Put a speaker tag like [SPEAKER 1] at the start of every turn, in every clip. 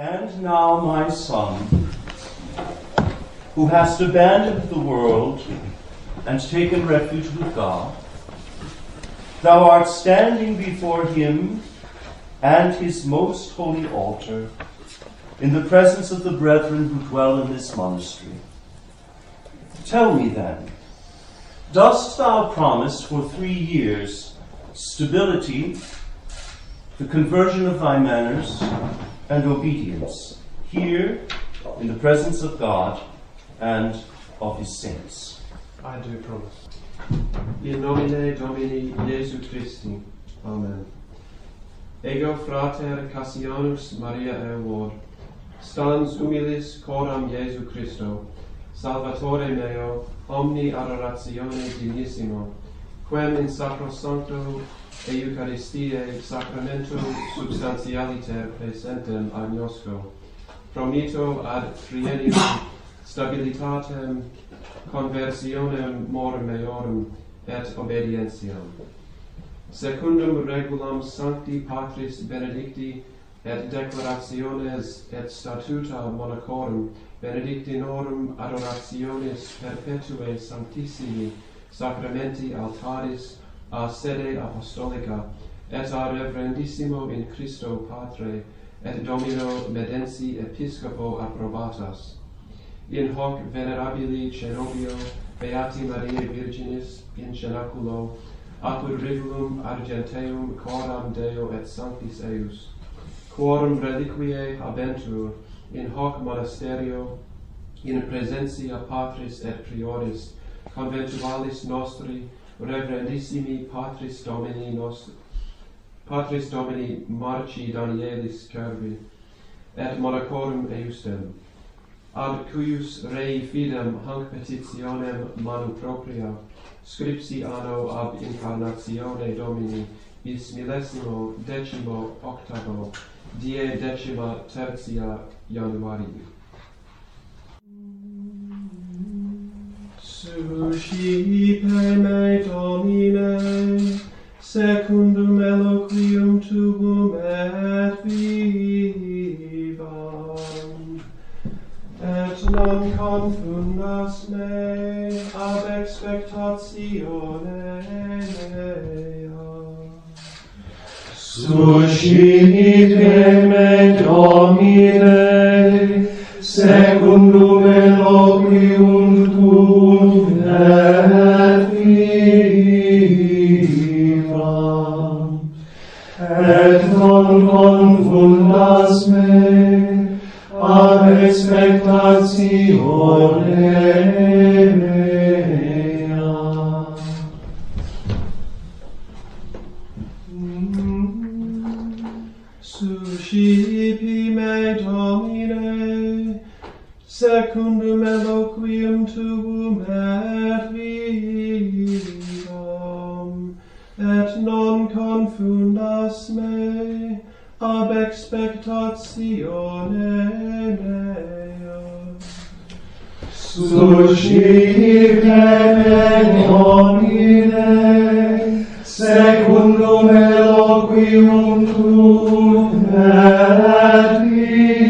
[SPEAKER 1] And now, my son, who hast abandoned the world and taken refuge with God, thou art standing before him and his most holy altar in the presence of the brethren who dwell in this monastery. Tell me then, dost thou promise for three years stability, the conversion of thy manners, and obedience here in the presence of God and of his saints?
[SPEAKER 2] I do promise. In nomine Domini Jesu Christi. Amen. Ego frater Cassianus Maria Elward, stans humilis coram Jesu Christo, Salvatore meo, omni adoratione dignissimo, quem in sacro sancto e Eucharistiae sacramentum substantialiter presentem agnosco, promito ad triennium stabilitatem conversionem morum meorum et obedientiam. Secundum regulam sancti patris benedicti et declarationes et statuta monacorum benedictinorum adorationis perpetue sanctissimi sacramenti altaris a sede apostolica, et a reverendissimo in Christo Patre, et Domino Medensi Episcopo approbatas. In hoc venerabili cenobio, Beati Mariae Virginis, in cenaculo, apud rivulum argenteum coram Deo et sanctis eius, quorum reliquiae habentur, in hoc monasterio, in presentia patris et prioris, conventualis nostri, reverendissimi patris domini nostri, patris domini Marci Danielis Cervi, et monacorum eiusdem, ad cuius rei fidem hanc petitionem manu propria, scripsi anno ab incarnatione Domini, bis millesimo decimo octavo, die decima tertia Januarii. scii per me domine, secundum eloquium tuum et vivam. Et non confundas me ab expectatione mea. suscite me domine, secundum eloquium ad expectatione mea. Suscipi me, Domine, secundum eloquium tuum et vidam, et non confundum ab expectatione mea. Suscitem me homine, secundum eloquium tuum et vivam.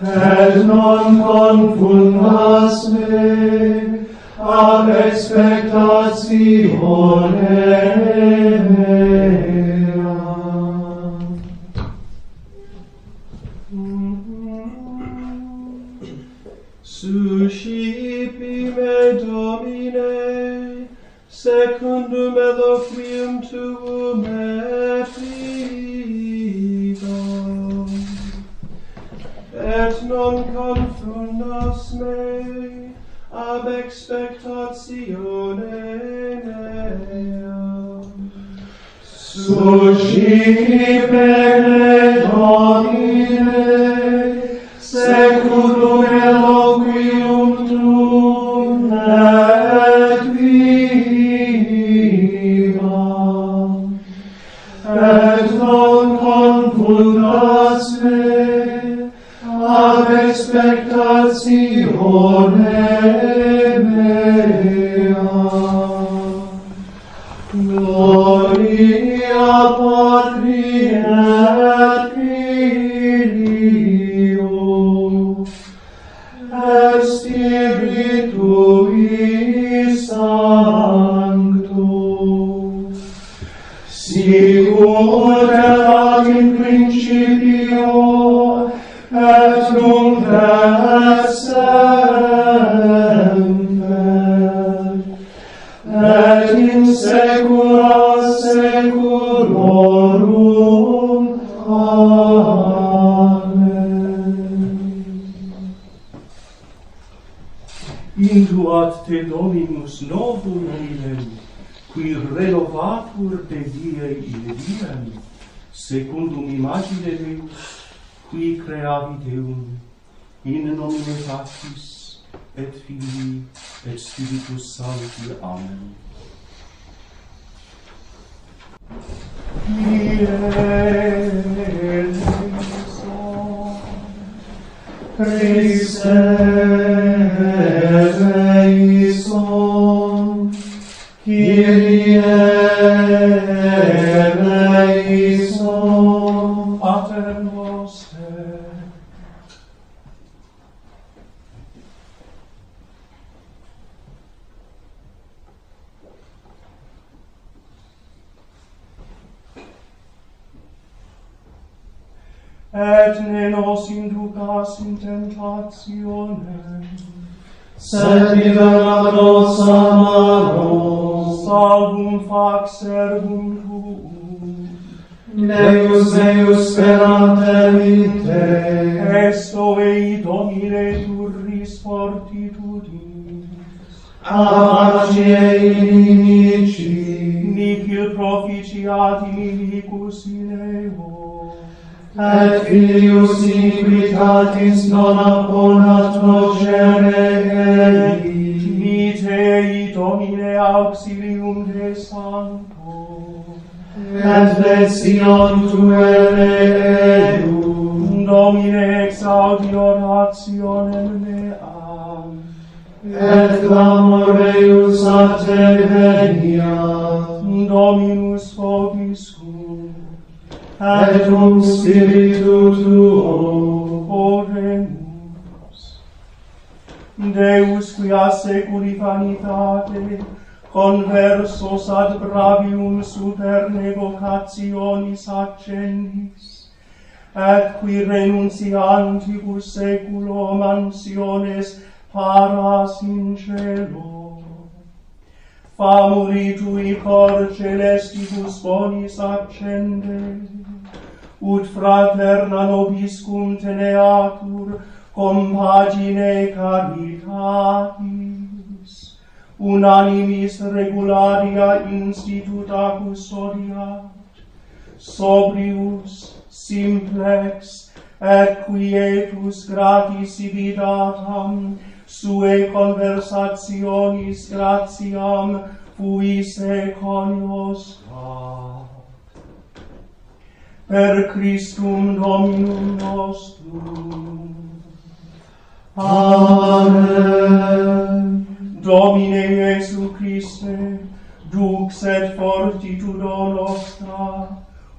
[SPEAKER 2] Et non confundas me, ab expectatione confundus me ab expectationem eam. Susciti bene Domine, cone mea. Gloria Patri
[SPEAKER 3] et Filio et Spiritui Sancto. Sigur erat in principio et nunc et secula seculorum. Amen.
[SPEAKER 4] Induat te Dominus novum ilem, qui renovatur de die ilem, secundum imagine Deus, qui creavi Deum, in nomine Patris, et Filii, et Spiritus Sancti. Amen.
[SPEAKER 3] Christe
[SPEAKER 4] et ne nos inducas in tentationem,
[SPEAKER 3] sed libera nos a manos.
[SPEAKER 4] Salvum fac servum tuum.
[SPEAKER 3] Deus Deus sperate vite.
[SPEAKER 4] Esto ei domine turris fortitudinis.
[SPEAKER 3] Avaci inimici.
[SPEAKER 4] Nihil proficiat inimicus in eo
[SPEAKER 3] et filius iniquitatis non abonat nocere ei.
[SPEAKER 4] Mitei Domine auxilium de sancto,
[SPEAKER 3] Et lesion tuere eum.
[SPEAKER 4] Domine exaudi orationem meam.
[SPEAKER 3] Et clamor eius a te venia.
[SPEAKER 4] Dominus obiscum
[SPEAKER 3] et cum spiritu tuo.
[SPEAKER 4] Oremus. Deus quia securi vanitate, conversos ad bravium super negocationis accendis, et qui renunciantibus seculum ansiones paras in cielo, famuli tui cor celestibus bonis accende, ut fraterna nobis cum teneatur, compagine caritatis, unanimis regularia instituta custodiat, sobrius, simplex, et quietus gratis ibitatam, sue conversationis gratiam fuisse coniosca. Per Christum Dominum nostrum.
[SPEAKER 3] Amen.
[SPEAKER 4] Domine Iesu Christe, dux et fortitudo nostra,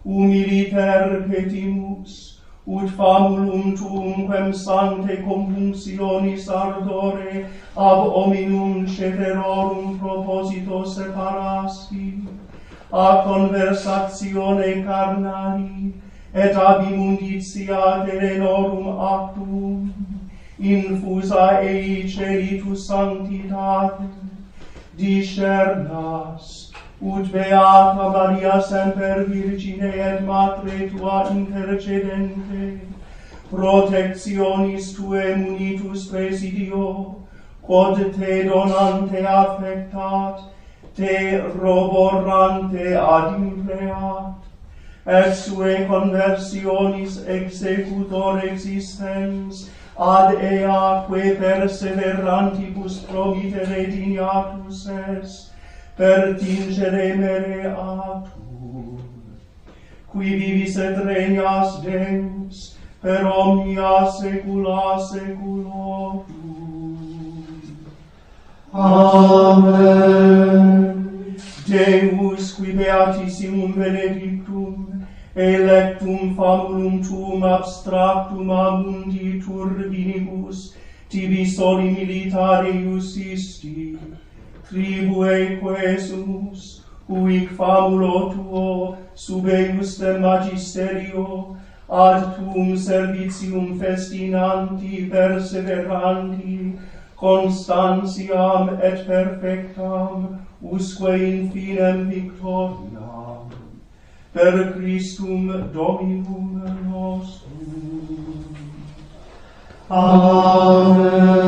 [SPEAKER 4] humiliter petimus, ut famulum tuum quem sante compunctionis ardore ab hominum ceterorum proposito separasti. A conversatione carnali et ab immunditia terenorum actum infusa ei ceritus sanctitate discernas ut beata Maria semper virgine et matre tua intercedente, protectionis tue munitus presidio, quod te donante affectat, te roborante adimpleat, et sue conversionis executor existens, ad ea que perseverantibus promitere dignatus est, per tingere mereatur, qui vivis et regnas Deus, per omnia saecula saeculorum.
[SPEAKER 3] Amen.
[SPEAKER 4] Deus, qui beatissimum benedictum, electum famulum tuum abstractum a mundi turbinibus, tibi soli militare iusistis, tribue quesumus, huic fabulo tuo sub eustem magisterio, ad tuum servitium festinanti perseveranti, constantiam et perfectam, usque in finem victoriam. Per Christum Dominum nostrum.
[SPEAKER 3] Amen.